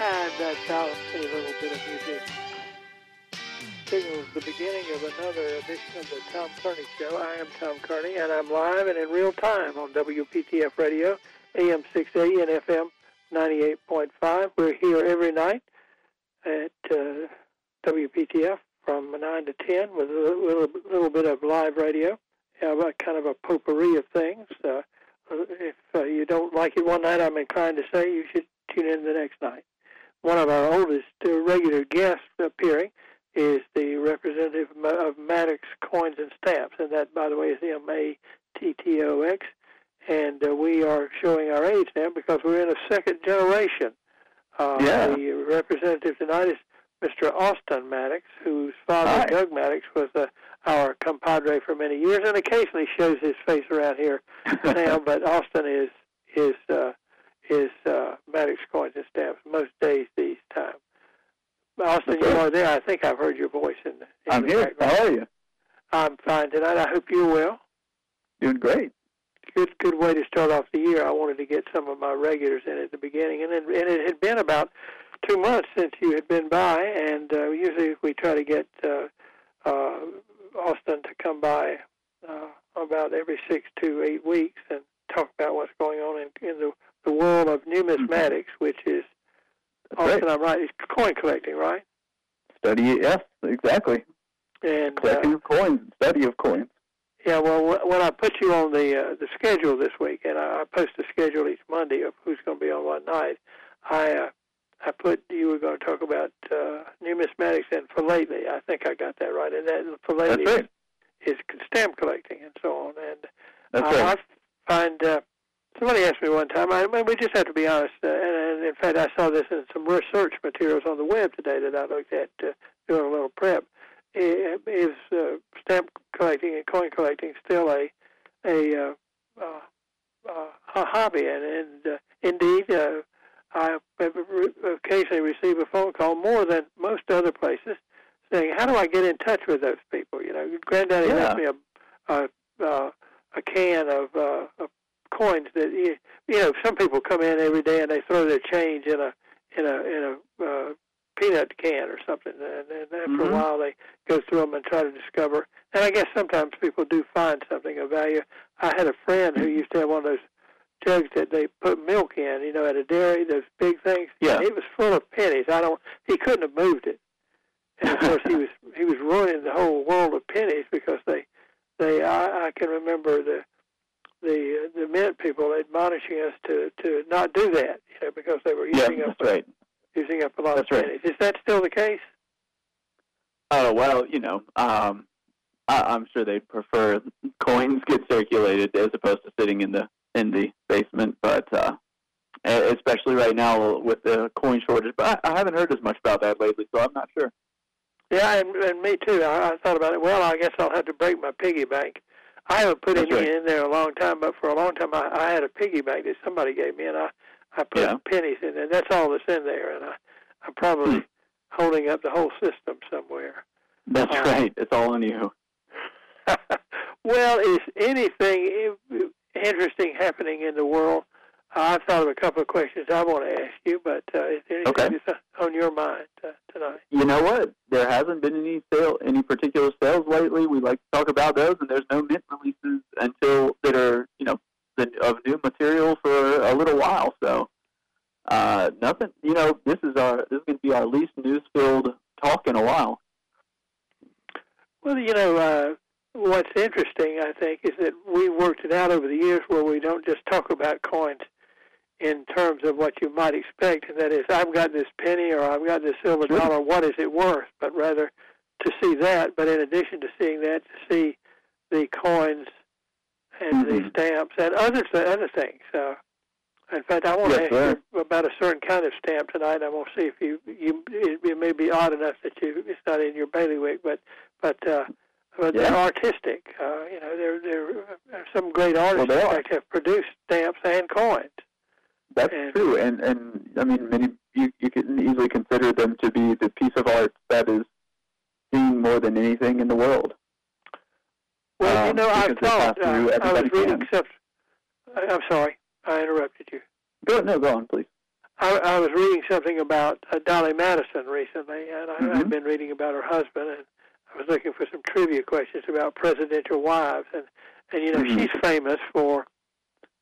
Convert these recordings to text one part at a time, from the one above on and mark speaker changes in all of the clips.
Speaker 1: And that's how a little bit of music signals the beginning of another edition of the Tom Kearney Show. I am Tom Kearney, and I'm live and in real time on WPTF Radio, AM 680 and FM 98.5. We're here every night at uh, WPTF from 9 to 10 with a little, little bit of live radio, have a kind of a potpourri of things. Uh, if uh, you don't like it one night, I'm inclined to say you should tune in the next night one of our oldest uh, regular guests appearing is the representative of Maddox Coins and Stamps, and that, by the way, is the M-A-T-T-O-X. And uh, we are showing our age now because we're in a second generation. Uh,
Speaker 2: yeah.
Speaker 1: The representative tonight is Mr. Austin Maddox, whose father,
Speaker 2: Hi.
Speaker 1: Doug Maddox, was uh, our compadre for many years, and occasionally shows his face around here now. But Austin is is uh, is uh, Maddox Coins and Stamps most days these times. Austin, you are there. I think I've heard your voice in the, in
Speaker 2: I'm here.
Speaker 1: background.
Speaker 2: How are you?
Speaker 1: I'm fine tonight. I hope you're well.
Speaker 2: Doing great.
Speaker 1: Good, good way to start off the year. I wanted to get some of my regulars in at the beginning, and it, and it had been about two months since you had been by, and uh, usually we try to get uh, uh, Austin to come by uh, about every six to eight weeks and talk about what's going on in, in the, the world of numismatics, which is
Speaker 2: That's
Speaker 1: Austin,
Speaker 2: right.
Speaker 1: I'm right, it's coin collecting, right?
Speaker 2: Study. Yes, exactly.
Speaker 1: And uh,
Speaker 2: Collecting of coins. Study of coins.
Speaker 1: Yeah, well, when I put you on the uh, the schedule this week, and I, I post a schedule each Monday of who's going to be on what night, I uh, I put you were going to talk about uh, numismatics and philately. I think I got that right. And that philately
Speaker 2: right.
Speaker 1: is, is stamp collecting and so on. And
Speaker 2: That's
Speaker 1: I,
Speaker 2: right.
Speaker 1: I find uh, somebody asked me one time. I, I mean, we just have to be honest. Uh, and, and in fact, I saw this in some research materials on the web today that I looked at uh, doing a little prep. Is uh, stamp collecting and coin collecting still a a uh, uh, uh, a hobby? And, and uh, indeed, uh, I occasionally receive a phone call more than most other places saying, "How do I get in touch with those people?" You know, Granddaddy
Speaker 2: Yeah.
Speaker 1: left me a a, uh, a can of, uh, of coins that you, you know. Some people come in every day and they throw their change in a in a in a uh, peanut can or something, and, and after a
Speaker 2: Mhm.
Speaker 1: while they go through them and try to discover. And I guess sometimes people do find something of value. I had a friend who used to have one of those jugs that they put milk in, you know, at a dairy, those big things.
Speaker 2: Yeah.
Speaker 1: And it was full of pennies. I don't. He couldn't have moved it. And of course, he was he was ruining the whole world of pennies because they they I, I can remember the the the mint people admonishing us to to not do that, you know, because they were
Speaker 2: Yeah,
Speaker 1: using up
Speaker 2: right.
Speaker 1: using up a lot
Speaker 2: That's
Speaker 1: of
Speaker 2: right.
Speaker 1: Is that still the case?
Speaker 2: Oh well, you know, um, I, I'm sure they prefer coins get circulated as opposed to sitting in the in the basement. But uh, especially right now with the coin shortage, but I, I haven't heard as much about that lately, so I'm not sure.
Speaker 1: Yeah, and, and me too. I, I thought about it. Well, I guess I'll have to break my piggy bank. I haven't put
Speaker 2: That's
Speaker 1: any
Speaker 2: right.
Speaker 1: in there a long time, but for a long time I, I had a piggy bank that somebody gave me, and I I put
Speaker 2: Yeah.
Speaker 1: pennies in there. That's all that's in there, and I I'm probably
Speaker 2: Hmm.
Speaker 1: holding up the whole system somewhere.
Speaker 2: That's
Speaker 1: Uh,
Speaker 2: right. It's all on you.
Speaker 1: well, is anything interesting happening in the world? I've thought of a couple of questions I want to ask you, but uh, is there anything
Speaker 2: Okay.
Speaker 1: that's on your mind uh, tonight?
Speaker 2: You know what? There hasn't been any sale, any particular sales lately. We like to talk about those, and there's no mint releases until that are you know the, of new material for a little while. So uh, nothing. You know, this is our this is going to be our least news filled talk in a while.
Speaker 1: Well, you know, uh, what's interesting, I think, is that we worked it out over the years where we don't just talk about coins in terms of what you might expect, and that is, I've got this penny or I've got this silver
Speaker 2: Sure.
Speaker 1: dollar, what is it worth? But rather to see that, but in addition to seeing that, to see the coins and the
Speaker 2: Mhm.
Speaker 1: stamps and other other things. Uh, in fact, I want to
Speaker 2: Yes,
Speaker 1: ask
Speaker 2: sir.
Speaker 1: you about a certain kind of stamp tonight. I want to see if you you it, it may be odd enough that you it's not in your bailiwick, but but uh, but they're artistic. Uh, you know, there there are some great artists in fact have produced stamps and coins.
Speaker 2: That's
Speaker 1: And-
Speaker 2: true, and and I mean, many you you can easily consider them to be the piece of art that is seen more than anything in the world.
Speaker 1: Well, you
Speaker 2: Um,
Speaker 1: know, I thought
Speaker 2: through
Speaker 1: uh, I was reading some. I- I'm sorry, I interrupted you.
Speaker 2: Go no, go on, please.
Speaker 1: I, I was reading something about uh, Dolley Madison recently, and I,
Speaker 2: Mhm.
Speaker 1: I've been reading about her husband, and I was looking for some trivia questions about presidential wives, and and you know
Speaker 2: Mhm.
Speaker 1: she's famous for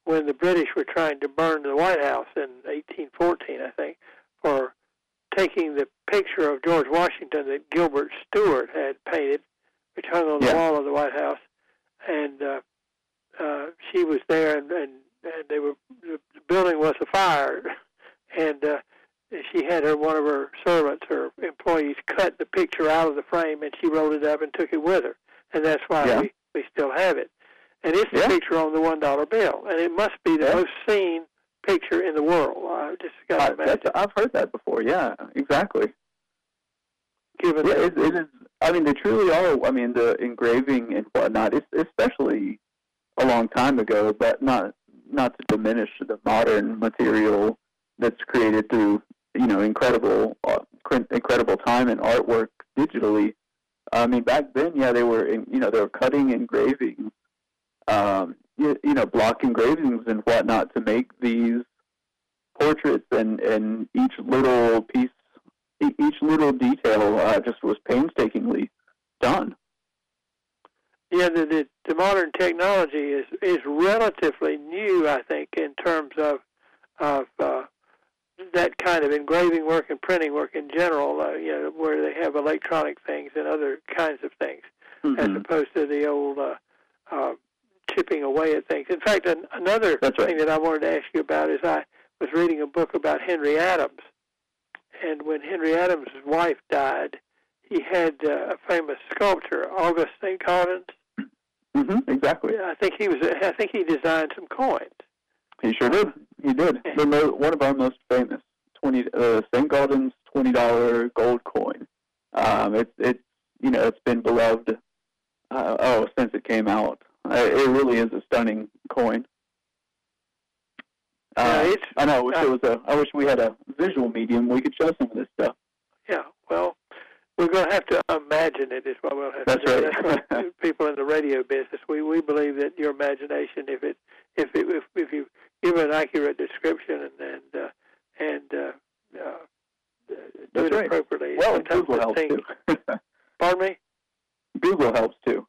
Speaker 1: when the British were trying to burn the White House in 1814, I think, for taking the picture of George Washington that Gilbert Stuart had painted, which hung on the wall of the White House, and uh, uh, she was there, and, and and they were the the building was afire, and uh, she had her one of her servants or employees cut the picture out of the frame, and she rolled it up and took it with her, and that's why
Speaker 2: Yeah.
Speaker 1: we we still have it. And it's the
Speaker 2: Yeah.
Speaker 1: picture on the one dollar bill, and it must be the
Speaker 2: Yeah.
Speaker 1: most seen picture in the world. I just got to imagine,
Speaker 2: I've heard that before. Yeah, exactly.
Speaker 1: given
Speaker 2: Yeah,
Speaker 1: that
Speaker 2: it, it is. I mean, they truly are. I mean, the engraving and whatnot, it's, especially a long time ago, but not not to diminish the modern material that's created through you know incredible uh, incredible time and artwork digitally. I mean, back then, yeah, they were in, you know they were cutting engravings, um, you, you know, block engravings and whatnot to make these portraits, and and each little piece each little detail uh, just was painstakingly done.
Speaker 1: Yeah, the, the the modern technology is is relatively new, I think, in terms of of uh, that kind of engraving work and printing work in general. Uh, you know, where they have electronic things and other kinds of things, as
Speaker 2: Mhm.
Speaker 1: opposed to the old uh, uh, chipping away at things. In fact, an, another
Speaker 2: right.
Speaker 1: thing that I wanted to ask you about is I was reading a book about Henry Adams, and when Henry Adams' wife died, he had uh, a famous sculptor, August St. Gaudens.
Speaker 2: hmm Exactly.
Speaker 1: Yeah, I think he was. I think he designed some coins.
Speaker 2: He sure did. He did. The mo- one of our most famous twenty uh, St. Gaudens twenty dollar gold coin. Um, it's it's you know it's been beloved. Uh, oh, since it came out, it really is a stunning coin. Uh,
Speaker 1: it's-
Speaker 2: I know. I wish there was a. I wish we had a visual medium we could show some of this stuff.
Speaker 1: Yeah. Well, we're going to have to imagine it. Is what we'll have
Speaker 2: That's
Speaker 1: to do.
Speaker 2: right.
Speaker 1: That's what people in the radio business. We we believe that your imagination, if it if it if, if you give an accurate description and and uh, and uh, uh, do
Speaker 2: That's
Speaker 1: it
Speaker 2: right.
Speaker 1: appropriately.
Speaker 2: Well, Google helps
Speaker 1: thing-
Speaker 2: too.
Speaker 1: Pardon me.
Speaker 2: Google helps too.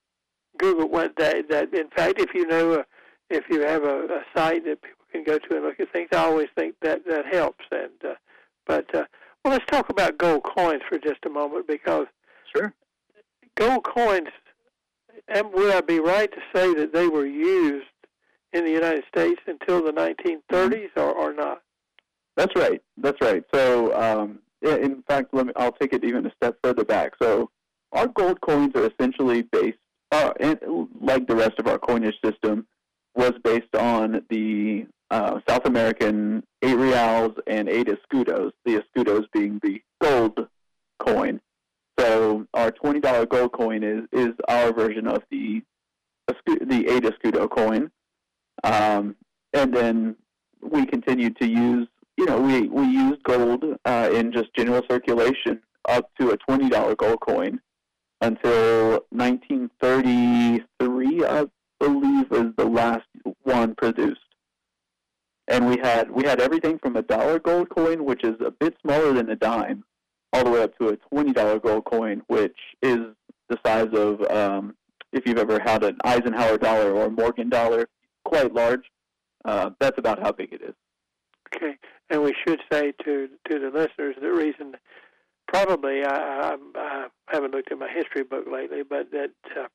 Speaker 1: Google went that that in fact if you know uh, if you have a, a site that people can go to and look at things I always think that that helps and uh, but uh, well let's talk about gold coins for just a moment because
Speaker 2: Sure.
Speaker 1: gold coins and would I be right to say that they were used in the United States until the 1930s or, or not
Speaker 2: That's right. That's right. So, um, in fact, let me. I'll take it even a step further back. So, our gold coins are essentially based, uh, and like the rest of our coinage system, was based on the uh, South American eight reals and eight escudos. The escudos being the gold coin. So, our twenty dollar gold coin is is our version of the the eight escudo coin, um, and then we continued to use you know, we we used gold uh, in just general circulation up to a twenty dollar gold coin until 1933, I believe, was the last one produced. And we had we had everything from a dollar gold coin, which is a bit smaller than a dime, all the way up to a twenty dollar gold coin, which is the size of um, if you've ever had an Eisenhower dollar or a Morgan dollar, quite large. Uh, that's about how big it is.
Speaker 1: okay and we should say to to the listeners the reason probably I, I, I haven't looked at my history book lately but that uh,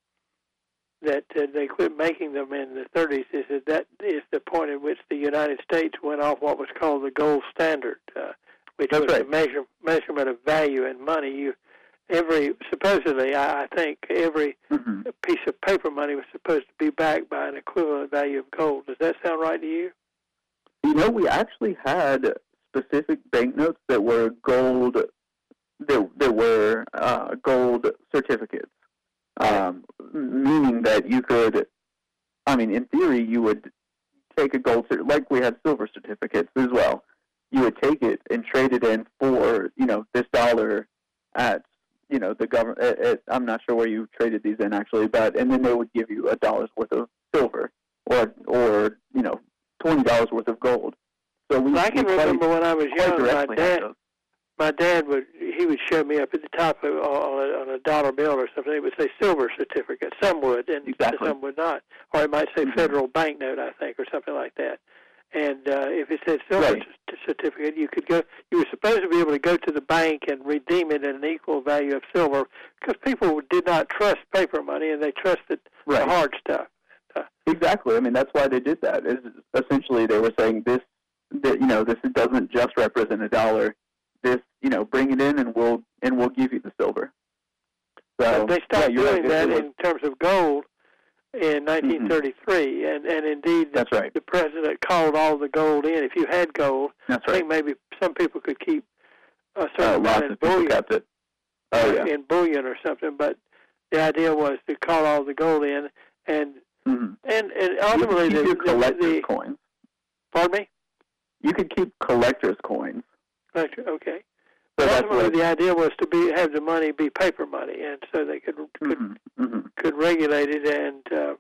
Speaker 1: that uh, they quit making them in the 30s is that that is the point at which the United States went off what was called the gold standard, uh, which
Speaker 2: That's
Speaker 1: was
Speaker 2: right.
Speaker 1: a measure, measurement of value in money. You every supposedly, I, I think every
Speaker 2: Mm-hmm.
Speaker 1: piece of paper money was supposed to be backed by an equivalent value of gold. Does that sound right to you?
Speaker 2: You know, we actually had specific banknotes that were gold. That that were uh, gold certificates, um, meaning that you could. I mean, in theory, you would take a gold cert like we had silver certificates as well. You would take it and trade it in for you know this dollar at you know the government. I'm not sure where you traded these in actually, but and then they would give you a dollar's worth of silver or or you know twenty dollars worth of gold. So we,
Speaker 1: I can remember when I was young, my dad. My dad would he would show me up at the top of on a, on a dollar bill or something. It would say silver certificate. Some would, and
Speaker 2: Exactly.
Speaker 1: some would not. Or it might say
Speaker 2: Mhm.
Speaker 1: federal banknote, I think, or something like that. And uh, if it said silver
Speaker 2: Right.
Speaker 1: c- certificate, you could go. You were supposed to be able to go to the bank and redeem it at an equal value of silver, because people did not trust paper money and they trusted
Speaker 2: Right.
Speaker 1: the hard stuff.
Speaker 2: Exactly. I mean, that's why they did that. Is essentially they were saying this, that you know, this doesn't just represent a dollar. This, you know, bring it in and we'll and we'll give you the silver. So
Speaker 1: But they
Speaker 2: yeah,
Speaker 1: stopped
Speaker 2: you're
Speaker 1: doing
Speaker 2: right.
Speaker 1: That
Speaker 2: was-
Speaker 1: in terms of gold in 1933, and and indeed the,
Speaker 2: That's right.
Speaker 1: the president called all the gold in. If you had gold,
Speaker 2: That's
Speaker 1: I
Speaker 2: right.
Speaker 1: think maybe some people could keep a
Speaker 2: Uh,
Speaker 1: certain
Speaker 2: lots
Speaker 1: amount in
Speaker 2: of
Speaker 1: bullion,
Speaker 2: kept it. Oh yeah.
Speaker 1: in bullion or something. But the idea was to call all the gold in, and
Speaker 2: hmm
Speaker 1: and and
Speaker 2: You
Speaker 1: ultimately
Speaker 2: could
Speaker 1: the,
Speaker 2: keep your
Speaker 1: the,
Speaker 2: collector's
Speaker 1: the
Speaker 2: coins.
Speaker 1: pardon me.
Speaker 2: You could keep collector's coins.
Speaker 1: Okay. But
Speaker 2: that's
Speaker 1: ultimately, the idea was to be have the money be paper money, and so they could could
Speaker 2: hmm hmm
Speaker 1: could regulate it and uh,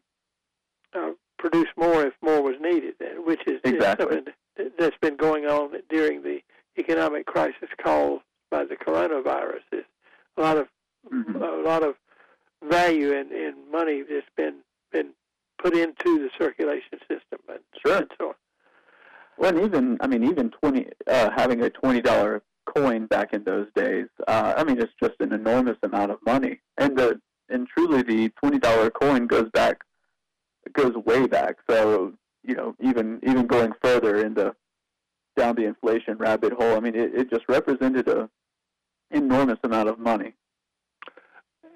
Speaker 1: uh, produce more if more was needed, which is, is
Speaker 2: Exactly.
Speaker 1: something that- that's been going on during the economic crisis caused by the coronavirus. There's a lot of
Speaker 2: Mhm.
Speaker 1: a lot of value in, in money that's been been put into the circulation system and,
Speaker 2: Sure.
Speaker 1: and so on.
Speaker 2: Well, and even I mean, even twenty uh, having a twenty dollar coin back in those days. Uh, I mean, it's just an enormous amount of money, and the and truly the twenty dollar coin goes back goes way back. So you know, even even going further into down the inflation rabbit hole. I mean, it, it just represented a enormous amount of money.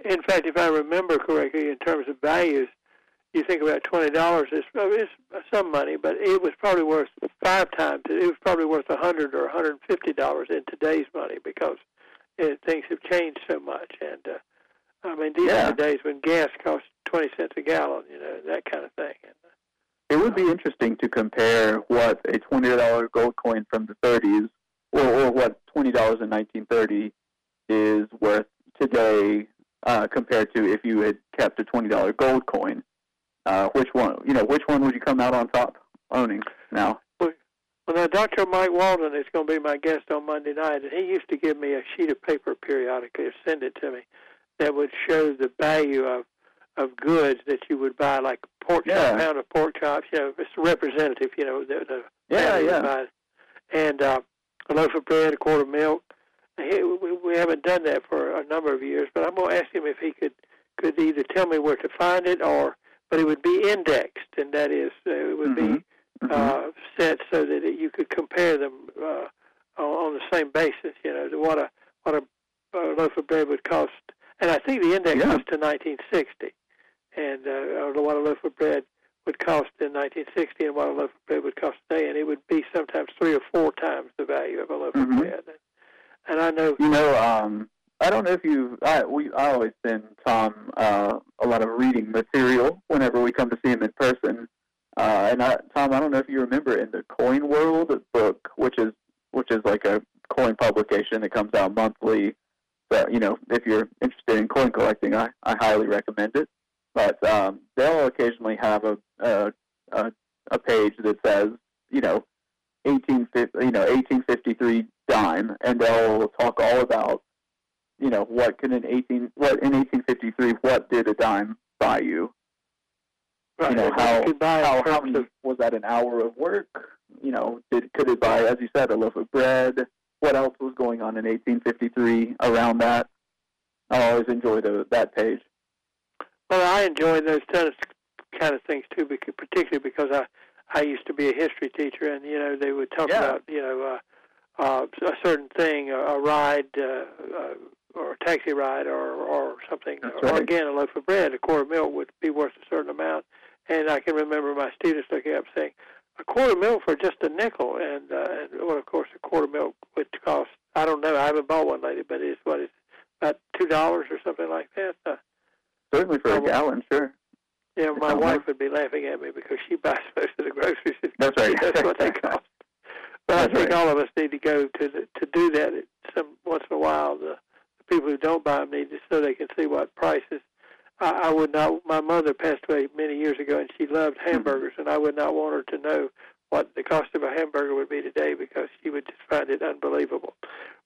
Speaker 1: In fact, if I remember correctly, in terms of values, you think about twenty dollars is is some money, but it was probably worth five times. It was probably worth a hundred or a hundred and fifty dollars in today's money because it, things have changed so much. And uh, I mean, these
Speaker 2: Yeah.
Speaker 1: are the days when gas costs twenty cents a gallon, you know, that kind of thing. And, uh,
Speaker 2: It would be interesting to compare what a twenty dollar gold coin from the 30s, or, or what twenty dollars in 1930 is worth today, uh, compared to if you had kept a twenty dollar gold coin. Uh, which one, you know, which one would you come out on top owning now?
Speaker 1: Well, now Dr. Mike Walden is going to be my guest on Monday night, and he used to give me a sheet of paper periodically, or send it to me, that would show the value of of goods that you would buy, like pork
Speaker 2: Yeah.
Speaker 1: chop, pound of pork chops. You know, it's representative. You know, the, the
Speaker 2: Yeah, yeah.
Speaker 1: buy and uh, a loaf of bread, a quart of milk. He, we, we haven't done that for a number of years, but I'm going to ask him if he could could either tell me where to find it or, but it would be indexed, and that is, uh, it would be
Speaker 2: Mhm. Mhm.
Speaker 1: uh, set so that it, you could compare them uh, on, the same basis. You know, to what a what a, a loaf of bread would cost, and I think the index
Speaker 2: Yeah.
Speaker 1: was to 1960, and uh, what a loaf of bread would cost in 1960, and what a loaf of bread would cost today, and it would be sometimes three or four times the value of a loaf
Speaker 2: Mhm.
Speaker 1: of bread. And I know,
Speaker 2: You know, um, I don't know if you. I we I always send Tom uh, a lot of reading material whenever we come to see him in person. Uh, and I, Tom, I don't know if you remember in the Coin World book, which is which is like a coin publication that comes out monthly. So you know, if you're interested in coin collecting, I, I highly recommend it. But um, they'll occasionally have a, a a a page that says you know 1850 you know 1853 dime, and they'll talk all about you know what could an 18 what in 1853 what did a dime buy you?
Speaker 1: Right,
Speaker 2: you know how how, how many,
Speaker 1: of
Speaker 2: was that an hour of work? You know did could it buy as you said a loaf of bread? What else was going on in 1853 around that? I always enjoy the, that page.
Speaker 1: Well, I enjoy those kind of kind of things too, because, particularly because I I used to be a history teacher, and you know they would talk
Speaker 2: Yeah.
Speaker 1: about you know uh, uh, a certain thing, a, a ride, uh, uh, or a taxi ride, or or something,
Speaker 2: That's
Speaker 1: or
Speaker 2: right.
Speaker 1: again a loaf of bread, a quart of milk would be worth a certain amount, and I can remember my students looking up saying. A quart of milk for just a nickel, and, uh, and well, of course, a quart of milk would cost. I don't know. I haven't bought one lately, but it's what is about two dollars or something like that. Uh,
Speaker 2: certainly for
Speaker 1: Oh,
Speaker 2: a gallon sure
Speaker 1: yeah, my wife would be laughing at me because she buys most of the groceries.
Speaker 2: That's right.
Speaker 1: That's what they cost. But
Speaker 2: That's
Speaker 1: I think
Speaker 2: right.
Speaker 1: all of us need to go to the, to do that some once in a while. The people who don't buy them need to so they can see what prices. I, I would not. My mother passed away many years ago, and she loved
Speaker 2: Mm-hmm.
Speaker 1: hamburgers, and I would not want her to know what the cost of a hamburger would be today because she would just find it unbelievable.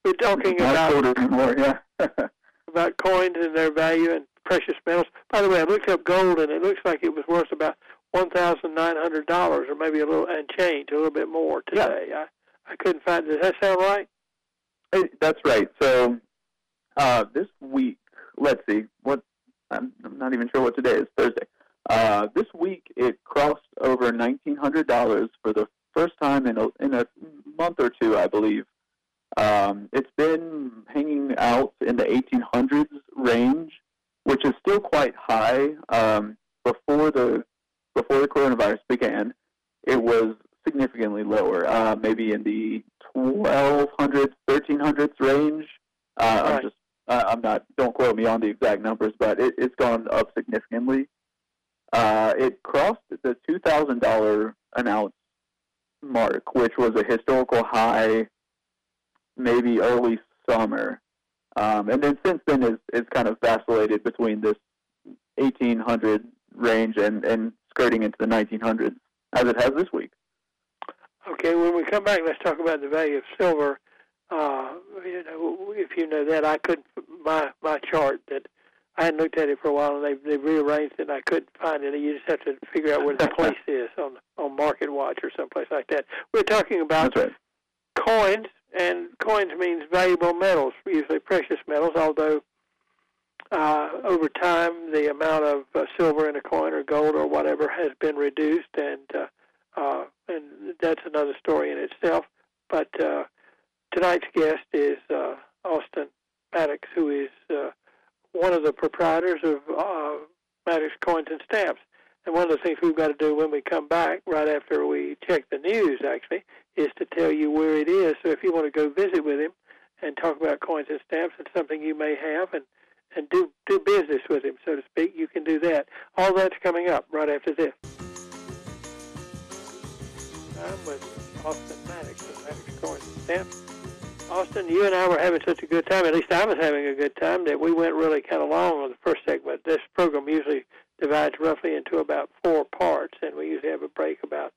Speaker 1: We're talking about
Speaker 2: anymore, yeah.
Speaker 1: about coins and their value and precious metals. By the way, I looked up gold and it looks like it was worth about one thousand nine hundred dollars or maybe a little and change, a little bit more today. I I couldn't find. Does that sound right?
Speaker 2: Hey, That's right. So uh, this week, let's see, what I'm, I'm not even sure what today is. Thursday. Uh, this week it crossed over nineteen hundred dollars for the first time in a in a month or two, I believe. Um, it's been hanging out in the eighteen hundreds range, which is still quite high. Um, before the before the coronavirus began, it was significantly lower, uh, maybe in the 1200s, 1300s range. Uh,
Speaker 1: Right.
Speaker 2: I'm just, uh, I'm not, don't quote me on the exact numbers, but it, it's gone up significantly. Uh, it crossed the $2,000 an ounce mark, which was a historical high, maybe early summer. Um, and then since then, it's, it's kind of vacillated between this 1800 range and, and skirting into the 1900s, as it has this week.
Speaker 1: Okay, when we come back, let's talk about the value of silver. Uh, you know, if you know that, I couldn't my my chart that I hadn't looked at it for a while, and they they rearranged it, and I couldn't find it. You just have to figure out where the place is on on Market Watch or someplace like that. We're talking about
Speaker 2: right.
Speaker 1: coins, and coins means valuable metals, usually precious metals. Although uh, over time, the amount of uh, silver in a coin or gold or whatever has been reduced, and uh, uh, and that's another story in itself. But uh, tonight's guest is uh, Austin Maddox, who is uh, one of the proprietors of uh, Maddox Coins and Stamps. And one of the things we've got to do when we come back, right after we check the news, actually, is to tell you where it is. So if you want to go visit with him and talk about coins and stamps and something you may have and, and do, do business with him, so to speak, you can do that. All that's coming up right after this. I'm with Austin Maddox of Maddox Coins and Stamps. Austin, you and I were having such a good time, at least I was having a good time, that we went really kind of long on the first segment. This program usually divides roughly into about four parts, and we usually have a break about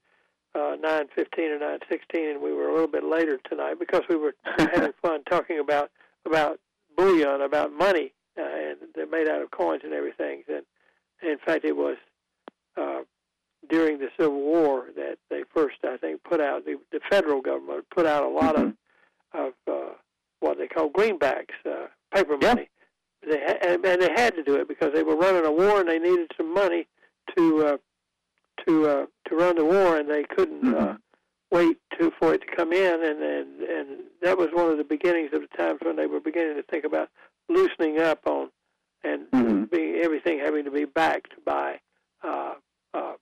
Speaker 1: uh, 9.15 or 9.16, and we were a little bit later tonight because we were having fun talking about about bullion, about money, uh, and they're made out of coins and everything. And in fact, it was uh, during the Civil War that they first, I think, put out the, the federal government put out a lot of of uh, what they call greenbacks, uh, paper
Speaker 2: Yeah.
Speaker 1: money. They ha- and, and they had to do it because they were running a war and they needed some money to uh, to uh, to run the war, and they couldn't uh,
Speaker 2: Mhm.
Speaker 1: wait to for it to come in, and, and and that was one of the beginnings of the times when they were beginning to think about loosening up on and
Speaker 2: Mhm.
Speaker 1: being everything having to be backed by uh, uh,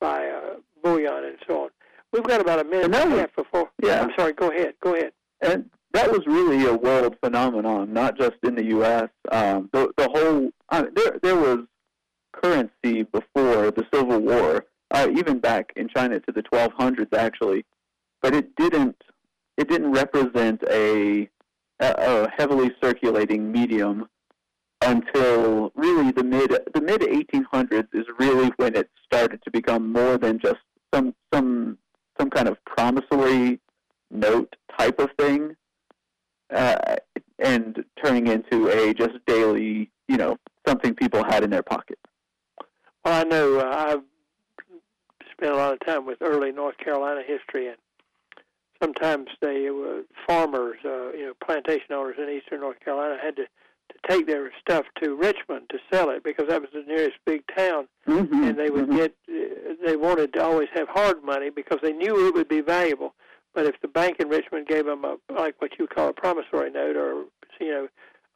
Speaker 1: by uh, bullion and so on. We've got about a minute
Speaker 2: And
Speaker 1: and, a half before.
Speaker 2: Yeah.
Speaker 1: I'm sorry. Go ahead. Go ahead.
Speaker 2: and that was really a world phenomenon, not just in the U.S. Um, the the whole uh, there there was currency before the Civil War, uh, even back in China to the 1200s actually, but it didn't it didn't represent a a, a heavily circulating medium until really the mid the mid 1800s is really when it started to become more than just some some some kind of promissory note type of thing, uh, and turning into a just daily, you know, something people had in their pocket.
Speaker 1: Well, I know uh, I've spent a lot of time with early North Carolina history, and sometimes they uh, farmers, uh, you know, plantation owners in eastern North Carolina had to to take their stuff to Richmond to sell it because that was the nearest big town,
Speaker 2: Mm-hmm.
Speaker 1: and they would get uh, they wanted to always have hard money because they knew it would be valuable. But if the bank in Richmond gave them a like what you call a promissory note or you know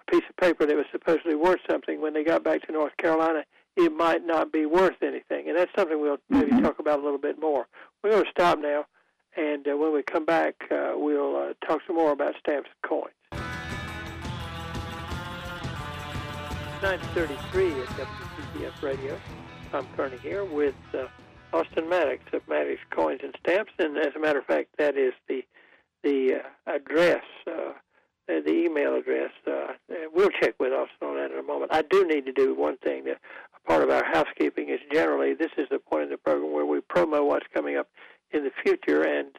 Speaker 1: a piece of paper that was supposedly worth something, when they got back to North Carolina, it might not be worth anything, and that's something we'll maybe
Speaker 2: Mhm.
Speaker 1: talk about a little bit more. We're going to stop now, and uh, when we come back, uh, we'll uh, talk some more about stamps and coins. 933 at WPTF Radio. Tom Kearney here with uh, Austin Maddox of Maddox Coins and Stamps, and as a matter of fact, that is the the uh, address uh, uh, the email address. Uh, we'll check with Austin on that in a moment. I do need to do one thing. That part of our housekeeping is generally this is the point in the program where we promo what's coming up in the future. And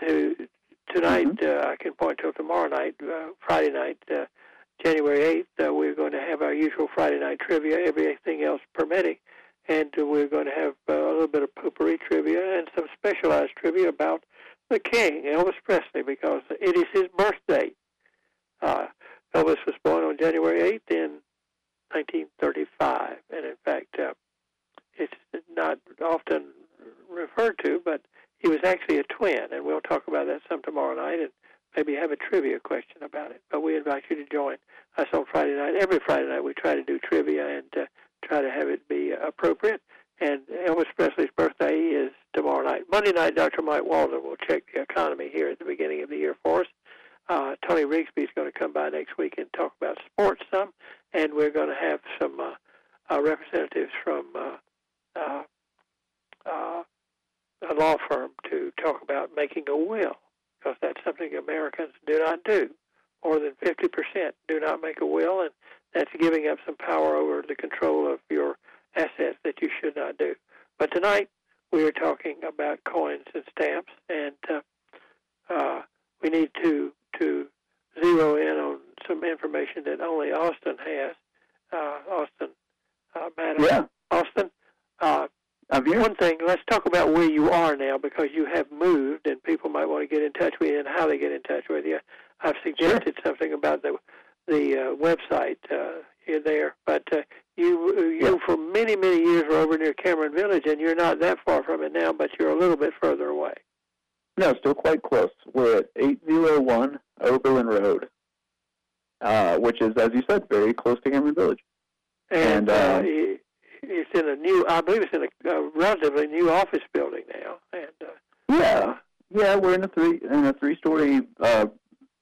Speaker 1: to tonight,
Speaker 2: Mhm.
Speaker 1: uh, I can point to tomorrow night, uh, Friday night, uh, January 8th. Uh, we're going to have our usual Friday night trivia, everything else permitting. And uh, we're going to have uh, a little bit of poopery trivia and some specialized trivia about the king, Elvis Presley, because it is his birthday. Uh, Elvis was born on January 8th in 1935, and in fact, uh, it's not often referred to, but he was actually a twin, and we'll talk about that some tomorrow night, and maybe have a trivia question about it. But we invite you to join us on Friday night. Every Friday night, we try to do trivia and uh, try to have it be appropriate. And Elvis Presley's birthday is tomorrow night. Monday night, Dr. Mike Walden will check the economy here at the beginning of the year for us. Uh, Tony Rigsby is going to come by next week and talk about sports some, and we're going to have some uh, uh, representatives from uh, uh, uh, a law firm to talk about making a will, something Americans do not do. More than 50% do not make a will, and that's giving up some power over the control of your assets that you should not do. But tonight we are talking about coins and stamps, and uh, uh, we need to to zero in on some information that only Austin has. Uh, Austin, uh, Madam
Speaker 2: Yeah,
Speaker 1: Austin. Uh, one thing, let's talk about where you are now because you have moved, might want to get in touch with you and how they get in touch with you. I've suggested something about the the uh, website uh, there, but uh, you you
Speaker 2: Yeah.
Speaker 1: for many many years were over near Cameron Village, and you're not that far from it now, but you're a little bit further away.
Speaker 2: No, still quite close. We're at 801 Oberlin Road, uh, which is, as you said, very close to Cameron Village.
Speaker 1: And,
Speaker 2: And,
Speaker 1: uh,
Speaker 2: uh,
Speaker 1: it, it's in a new, I believe it's in a, a relatively new office building now, and uh,
Speaker 2: Yeah, yeah, we're in a three in a three story uh,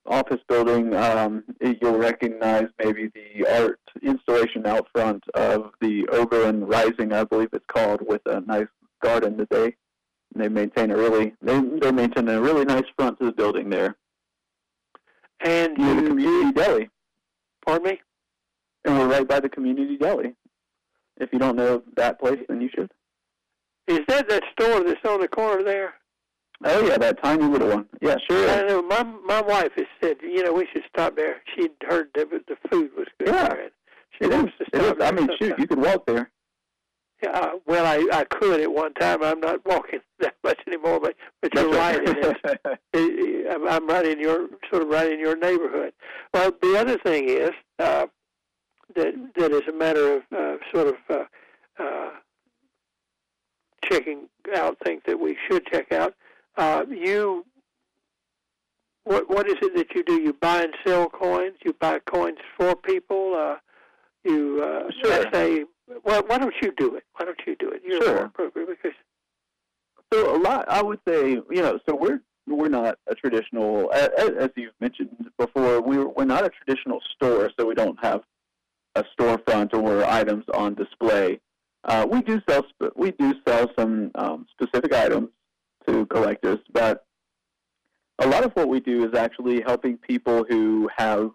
Speaker 2: office building. Um, you'll recognize maybe the art installation out front of the Oberlin Rising, I believe it's called, with a nice garden that they they maintain a really they they maintain a really nice front to the building there
Speaker 1: and
Speaker 2: near the community deli,
Speaker 1: pardon me.
Speaker 2: and we're right by the community deli. If you don't know that place, then you should.
Speaker 1: Is that that store that's on the corner there?
Speaker 2: Oh yeah, that tiny little one. Yeah, sure.
Speaker 1: I know my my wife has said, you know, we should stop there. She'd heard that the food was good
Speaker 2: Yeah.
Speaker 1: there, she
Speaker 2: It
Speaker 1: wants
Speaker 2: is.
Speaker 1: to stop there.
Speaker 2: I mean, shoot, you could walk there.
Speaker 1: Yeah, uh, well, I I could at one time. I'm not walking that much anymore, but but you're right. It is.
Speaker 2: right.
Speaker 1: It- I'm- I'm right in your sort of right in your neighborhood. Well, the other thing is uh, that that is a matter of uh, sort of uh, uh, checking out things that we should check out. Uh, you, what what is it that you do? You buy and sell coins. You buy coins for people. Uh, you uh,
Speaker 2: Sure.
Speaker 1: say, well, why don't you do it? Why don't you do it? You're
Speaker 2: Sure.
Speaker 1: more appropriate because
Speaker 2: So a lot, I would say, you know, so we're we're not a traditional, as, as you've mentioned before, we're we're not a traditional store, so we don't have a storefront or items on display. Uh, we do sell we do sell some um, specific items to collectors, but a lot of what we do is actually helping people who have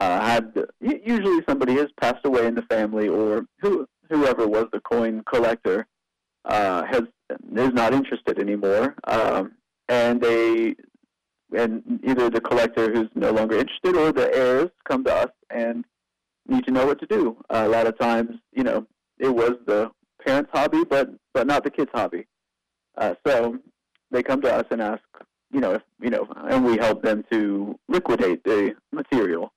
Speaker 2: uh, had usually somebody has passed away in the family or who whoever was the coin collector uh, has is not interested anymore, um, and they and either the collector who's no longer interested or the heirs come to us and need to know what to do. Uh, a lot of times, you know, it was the parents' hobby, but but not the kids' hobby. Uh, so they come to us and ask, you know, if you know, and we help them to liquidate the material.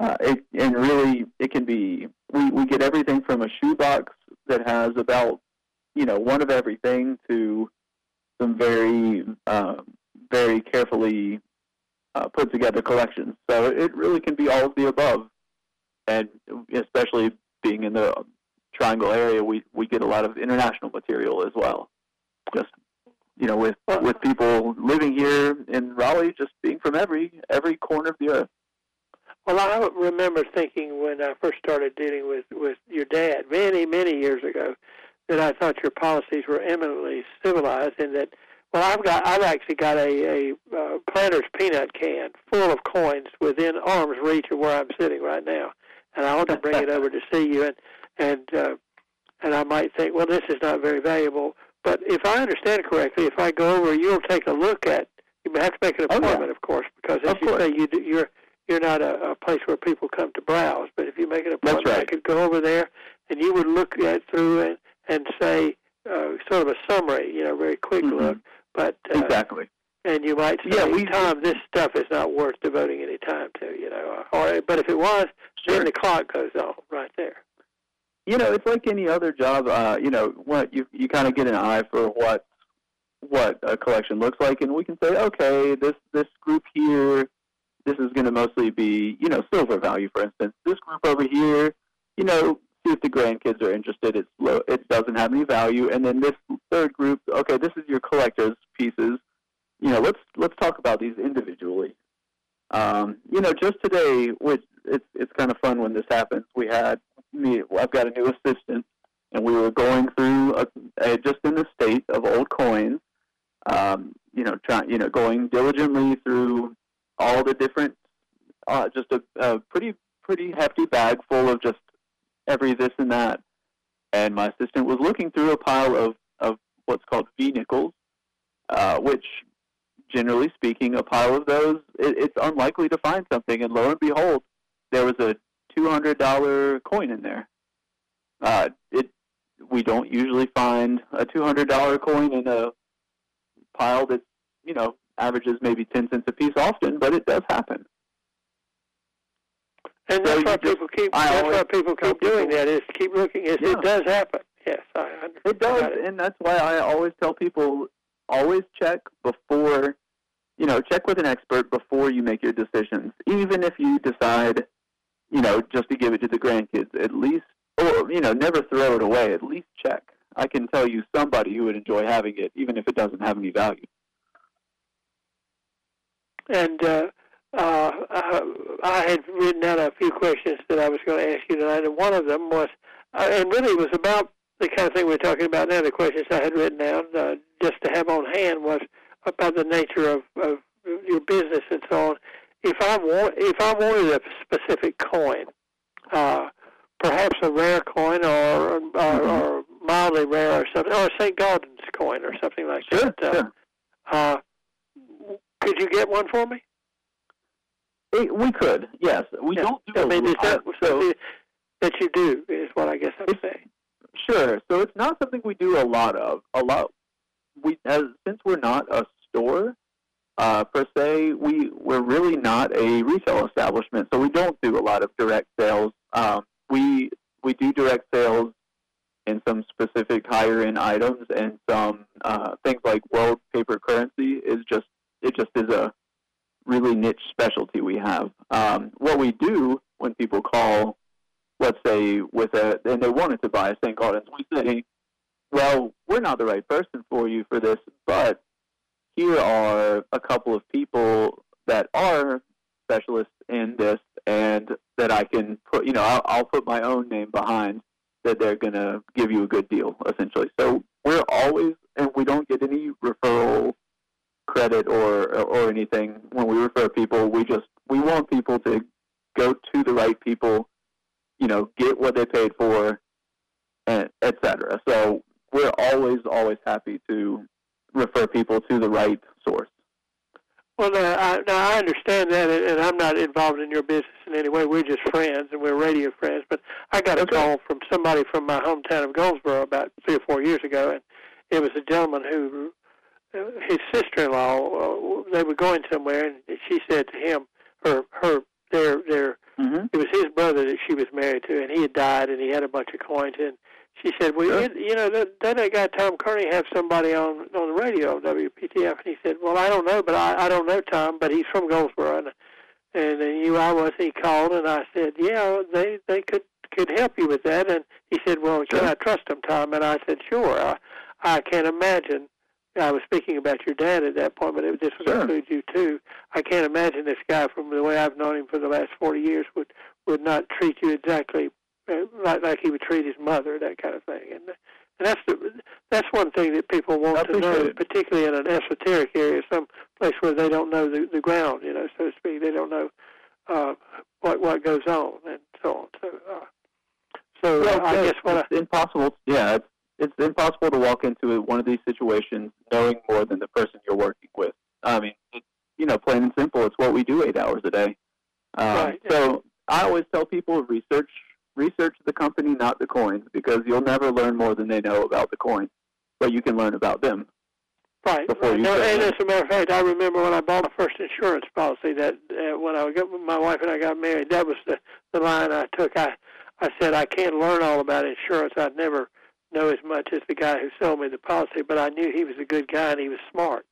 Speaker 2: Uh, it, and really, it can be we, we get everything from a shoebox that has about you know one of everything to some very uh, very carefully uh, put together collections. So it really can be all of the above, and especially being in the Triangle area, we we get a lot of international material as well. Just you know, with with people living here in Raleigh, just being from every every corner of the earth.
Speaker 1: Well, I remember thinking when I first started dealing with with your dad many many years ago that I thought your policies were eminently civilized and that Well, I've got I've actually got a a uh, Planters peanut can full of coins within arm's reach of where I'm sitting right now, and I want to bring it over to see you and and uh, and I might think, well, this is not very valuable. But if I understand it correctly, if I go over, you'll take a look at. You have to make an appointment,
Speaker 2: oh, yeah.
Speaker 1: of course, because as
Speaker 2: of
Speaker 1: you
Speaker 2: course.
Speaker 1: say, you do, you're you're not a, a place where people come to browse. But if you make an appointment,
Speaker 2: right.
Speaker 1: I could go over there, and you would look at through and and say uh, sort of a summary, you know, very quick
Speaker 2: Mhm.
Speaker 1: look. But uh,
Speaker 2: exactly.
Speaker 1: and you might say,
Speaker 2: Yeah, we-
Speaker 1: Tom, this stuff is not worth devoting any time to, you know. Or, but if it was,
Speaker 2: Sure.
Speaker 1: then the clock goes on right there.
Speaker 2: You know, it's like any other job. Uh, you know, what you you kind of get an eye for what what a collection looks like, and we can say, okay, this this group here, this is going to mostly be, you know, silver value, for instance. This group over here, you know, see if the grandkids are interested. It's low. It doesn't have any value, and then this third group, okay, this is your collector's pieces. You know, let's let's talk about these individually. Um, you know, just today, which it's it's kind of fun when this happens. We had me. I've got a new assistant, and we were going through a, a, just in the state of old coins. Um, you know, trying you know going diligently through all the different, uh, just a, a pretty pretty hefty bag full of just every this and that. And my assistant was looking through a pile of of what's called V nickels, uh, which generally speaking, a pile of those, it, it's unlikely to find something. And lo and behold, there was a two hundred dollar coin in there. Uh, it we don't usually find a two hundred dollar coin in a pile that you know averages maybe ten cents a piece often, but it does happen.
Speaker 1: And that's
Speaker 2: you
Speaker 1: why
Speaker 2: just-
Speaker 1: people keep.
Speaker 2: I
Speaker 1: That's why people keep doing
Speaker 2: people-
Speaker 1: that. Is keep looking. Is
Speaker 2: Yeah.
Speaker 1: it does happen? Yes, I understand.
Speaker 2: It does,
Speaker 1: Got
Speaker 2: and that's why I always tell people always check before, you know, check with an expert before you make your decisions. Even if you decide, you know, just to give it to the grandkids, at least, or you know, never throw it away. At least check. I can tell you somebody who would enjoy having it, even if it doesn't have any value.
Speaker 1: And uh, uh, I, I had written down a few questions that I was going to ask you tonight, and one of them was, uh, and really was about the kind of thing we're talking about now. The questions I had written down uh, just to have on hand was about the nature of, of your business and so on. If I want, if I wanted a specific coin, uh, perhaps a rare coin or or, or mildly rare or something, or a St. Gaudens coin or something like
Speaker 2: Sure,
Speaker 1: that. Uh,
Speaker 2: sure.
Speaker 1: uh, could you get one for me?
Speaker 2: It, we could, yes. We
Speaker 1: Yeah.
Speaker 2: don't do
Speaker 1: I mean, is that
Speaker 2: so
Speaker 1: that you do? Is what I guess I'm saying.
Speaker 2: Sure. So it's not something we do a lot of. A lot. We as since we're not a store uh, per se, we we're really not a retail establishment. So we don't do a lot of direct sales. Um, we we do direct sales in some specific higher end items and some uh, things like world paper currency is just it just is a really niche specialty we have. Um, what we do when people call let's say with a and they wanted to buy a St. Gaudens, we say, well, we're not the right person for you for this, but here are a couple of people that are specialists in this and that I can put, you know, I'll, I'll put my own name behind that they're going to give you a good deal, essentially. So we're always, and we don't get any referral credit or or anything when we refer people. We just we want people to go to the right people you know, get what they paid for, and et cetera. So we're always, always happy to refer people to the right source.
Speaker 1: Well, now I, now I understand that, and I'm not involved in your business in any way. We're just friends, and we're radio friends. But I got a
Speaker 2: Okay.
Speaker 1: call from somebody from my hometown of Goldsboro about three or four years ago, and it was a gentleman who, his sister-in-law, uh, they were going somewhere, and she said to him, her, her, their, their
Speaker 2: Mm-hmm.
Speaker 1: it was his brother that she was married to, and he had died, and he had a bunch of coins. And she said, "Well,
Speaker 2: Sure.
Speaker 1: you, you know, doesn't that guy Tom Kearney have somebody on on the radio on WPTF?" And he said, "Well, I don't know, but I, I don't know Tom, but he's from Goldsboro, and and he knew I was. He called, and I said, "Yeah, they they could could help you with that." And he said, "Well, can I trust them, Tom?" And I said, "Sure." I, I can't imagine. I was speaking about your dad at that point, but it, this would
Speaker 2: Sure.
Speaker 1: include you too. I can't imagine this guy, from the way I've known him for the last forty years, would would not treat you exactly like like he would treat his mother, that kind of thing. And and that's the that's one thing that people want to know,
Speaker 2: it.
Speaker 1: particularly in an esoteric area, some place where they don't know the, the ground, you know, so to speak. They don't know uh, what what goes on and so on. So, uh, so
Speaker 2: Well,
Speaker 1: uh, I guess what I,
Speaker 2: it's impossible. Yeah, it's it's impossible to walk into one of these situations knowing more than the person you're working with. I mean, it's, you know, plain and simple. It's what we do eight hours a day. Um,
Speaker 1: Right.
Speaker 2: So I always tell people research research the company, not the coins, because you'll never learn more than they know about the coin, but you can learn about them.
Speaker 1: Right.
Speaker 2: before
Speaker 1: right.
Speaker 2: you
Speaker 1: No,
Speaker 2: said
Speaker 1: and as a matter of fact, I remember when I bought the first insurance policy that uh, when I got my wife and I got married, that was the the line I took. I I said I can't learn all about insurance. I'd never know as much as the guy who sold me the policy, but I knew he was a good guy and he was smart.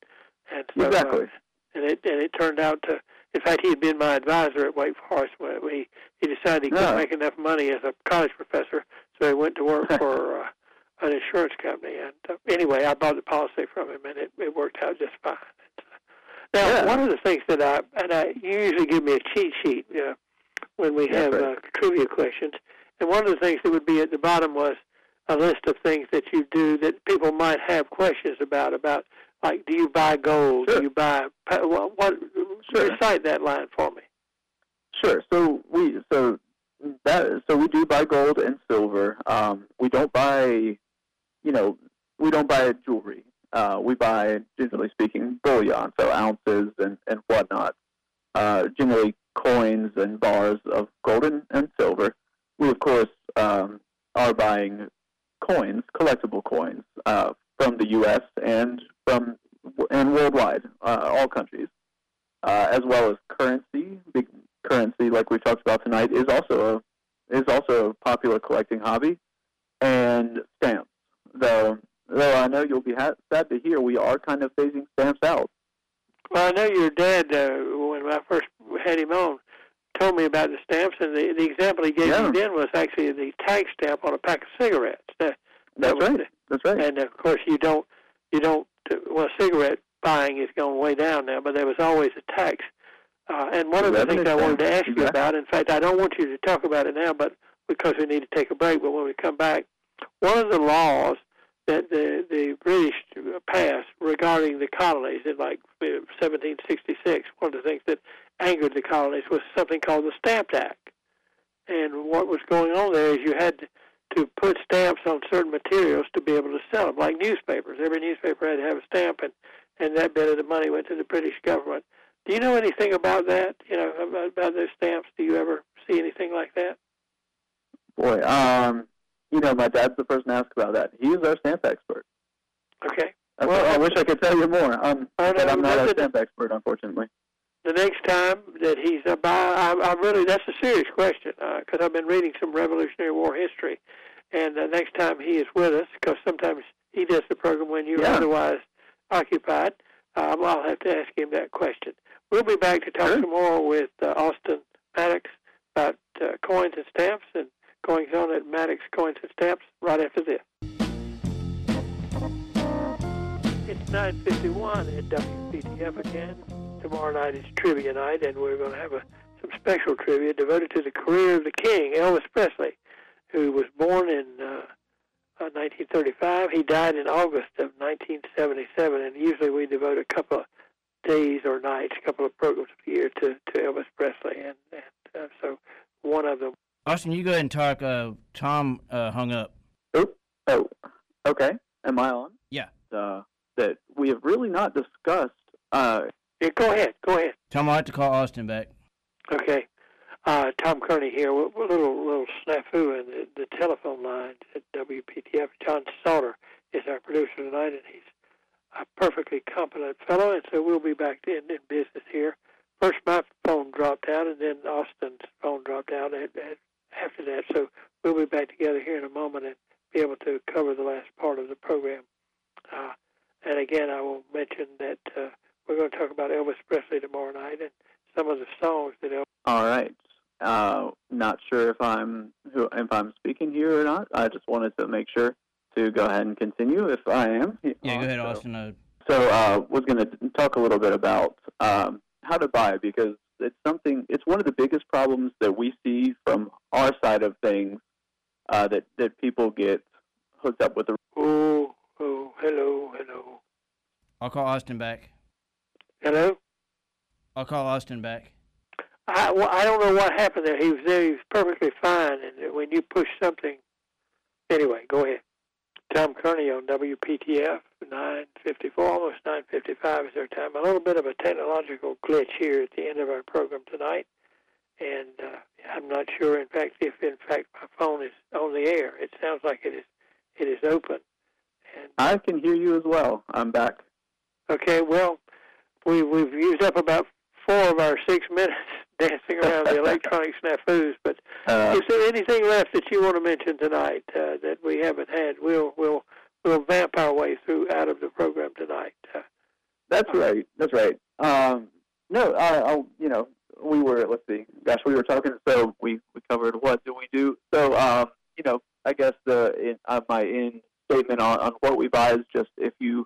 Speaker 1: And so, uh,
Speaker 2: Exactly.
Speaker 1: and it and it turned out to. In fact, he had been my advisor at Wake Forest when he he decided he couldn't
Speaker 2: Yeah.
Speaker 1: make enough money as a college professor, so he went to work for uh, an insurance company. And uh, anyway, I bought the policy from him, and it, it worked out just fine. Now,
Speaker 2: Yeah.
Speaker 1: one of the things that I and I you usually give me a cheat sheet uh, when we
Speaker 2: That's
Speaker 1: have
Speaker 2: right.
Speaker 1: uh, trivia questions, and one of the things that would be at the bottom was a list of things that you do that people might have questions about. About like, do you buy gold?
Speaker 2: Sure.
Speaker 1: Do you buy what? what
Speaker 2: Sure.
Speaker 1: Recite that line for me.
Speaker 2: Sure. So we so that so we do buy gold and silver. Um, we don't buy, you know, we don't buy jewelry. Uh, we buy, generally speaking, bullion, so ounces and and whatnot. Uh, generally, coins and bars of gold and, and silver. We of course um, are buying coins, collectible coins, uh, from the U.S. and from and worldwide, uh, all countries uh, as well as currency. Big currency, like we talked about tonight, is also a is also a popular collecting hobby, and stamps. Though, though I know you'll be ha- sad to hear, we are kind of phasing stamps out.
Speaker 1: Well, I know your dad, uh, when I first had him on, told me about the stamps, and the, the example he gave
Speaker 2: Yeah.
Speaker 1: me then was actually the tax stamp on a pack of cigarettes. That,
Speaker 2: That's
Speaker 1: that was
Speaker 2: right. That's right.
Speaker 1: And of course, you don't, you don't. Well, cigarette buying has gone way down now, but there was always a tax. Uh, and one of the things I wanted to ask you about, in fact, I don't want you to talk about it now, but because we need to take a break. But when we come back, one of the laws that the the British passed regarding the colonies in like 1766, one of the things that angered the colonies was something called the Stamp Act. And what was going on there is you had to put stamps on certain materials to be able to sell them, like newspapers. Every newspaper had to have a stamp, and and that bit of the money went to the British government. Do you know anything about that? You know about, about those stamps? Do you ever see anything like that?
Speaker 2: Boy, um, you know, my dad's the person to ask about that. He's our stamp expert.
Speaker 1: Okay. Well,
Speaker 2: I wish I could tell you more, um,
Speaker 1: I
Speaker 2: but I'm not a stamp expert, unfortunately.
Speaker 1: The next time that he's about, I, I really that's a serious question because I've been reading some Revolutionary War history, and the next time he is with us, because sometimes he does the program when you're
Speaker 2: Yeah.
Speaker 1: otherwise occupied, um, I'll have to ask him that question. We'll be back to talk
Speaker 2: Sure.
Speaker 1: some more with uh, Austin Maddox about uh, coins and stamps and goings on at Maddox Coins and Stamps right after this. It's 9:51 at WPTF again. Tomorrow night is trivia night, and we're going to have a, some special trivia devoted to the career of the king, Elvis Presley, who was born in uh, uh, 1935. He died in August of 1977, and usually we devote a couple of days or nights, a couple of programs a year to, to Elvis Presley, and, and uh, so one of them.
Speaker 3: Austin, you go ahead and talk. Uh, Tom uh, hung up.
Speaker 2: Oh, okay. Am I on?
Speaker 3: Yeah.
Speaker 2: Uh, that we have really not discussed. Uh,
Speaker 1: Yeah, go ahead, go ahead.
Speaker 3: Tom, I'll have to call Austin back.
Speaker 1: Okay. Uh, Tom Kearney here. A little little snafu in the, the telephone lines at WPTF. John Salter is our producer tonight, and he's a perfectly competent fellow, and so we'll be back in, in business here. First, my phone dropped out, and then Austin's phone dropped out at, at, after that. So we'll be back together here in a moment and be able to cover the last part of the program. Uh, and again, I will mention that uh, we're going to talk about Elvis Presley tomorrow night and some of the songs that Elvis.
Speaker 2: all right. Uh, not sure if I'm who if I'm speaking here or not. I just wanted to make sure to go ahead and continue if I am.
Speaker 3: Yeah, go ahead, Austin. Uh,
Speaker 2: So, uh, was going to talk a little bit about um, how to buy because it's something. It's one of the biggest problems that we see from our side of things uh, that that people get hooked up with the.
Speaker 1: Oh, oh, hello, hello.
Speaker 3: I'll call Austin back.
Speaker 1: Hello?
Speaker 3: I'll call Austin back.
Speaker 1: I, well, I don't know what happened there. He was there. He was perfectly fine. And when you push something, anyway, go ahead. Tom Kearney on WPTF, 954, almost 955 is our time. A little bit of a technological glitch here at the end of our program tonight. And uh, I'm not sure, in fact, if in fact my phone is on the air. It sounds like it is. It is open. And
Speaker 2: I can hear you as well. I'm back.
Speaker 1: Okay, well, we we've used up about four of our six minutes dancing around the electronic snafus. But
Speaker 2: Uh,
Speaker 1: is there anything left that you want to mention tonight uh, that we haven't had? We'll we'll we'll vamp our way through out of the program tonight. Uh,
Speaker 2: That's right. That's right. Um, no, I, I'll, you know, we were, let's see, gosh, we were talking, so we, we covered what do we do. So, um, you know, I guess the, in, uh, my in statement on, on what we buy is just if you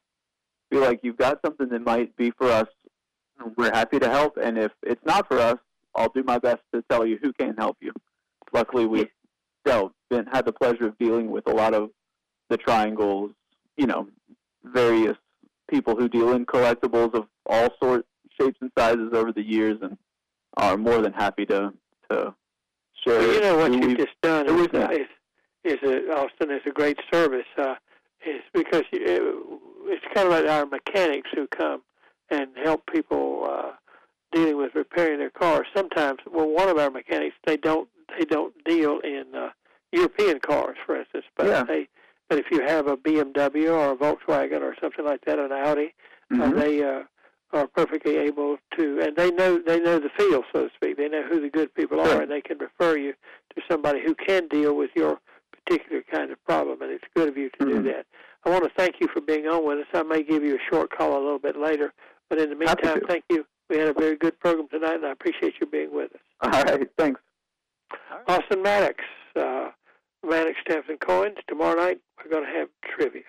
Speaker 2: feel like you've got something that might be for us, we're happy to help. And if it's not for us, I'll do my best to tell you who can help you. Luckily, we've dealt, been, had the pleasure of dealing with a lot of the triangles, you know, various people who deal in collectibles of all sorts, shapes, and sizes over the years, and are more than happy to to share.
Speaker 1: well, you know what you've just done is, uh, is is a, Austin is a great service. Uh, is because uh, it's kind of like our mechanics who come and help people uh, dealing with repairing their cars. Sometimes, well, one of our mechanics they don't they don't deal in uh, European cars, for instance, but
Speaker 2: Yeah.
Speaker 1: they but if you have a BMW or a Volkswagen or something like that, an Audi, uh,
Speaker 2: Mhm.
Speaker 1: they uh, are perfectly able to, and they know they know the field, so to speak. They know who the good people are, and they can refer you to somebody who can deal with your particular kind of problem. And it's good of you to
Speaker 2: Mhm.
Speaker 1: do that. I want to thank you for being on with us. I may give you a short call a little bit later, but in the meantime, thank you. We had a very good program tonight, and I appreciate you being with us.
Speaker 2: All right, thanks.
Speaker 1: Austin Maddox, uh, Maddox Stamps and Coins. Tomorrow night we're going to have trivia.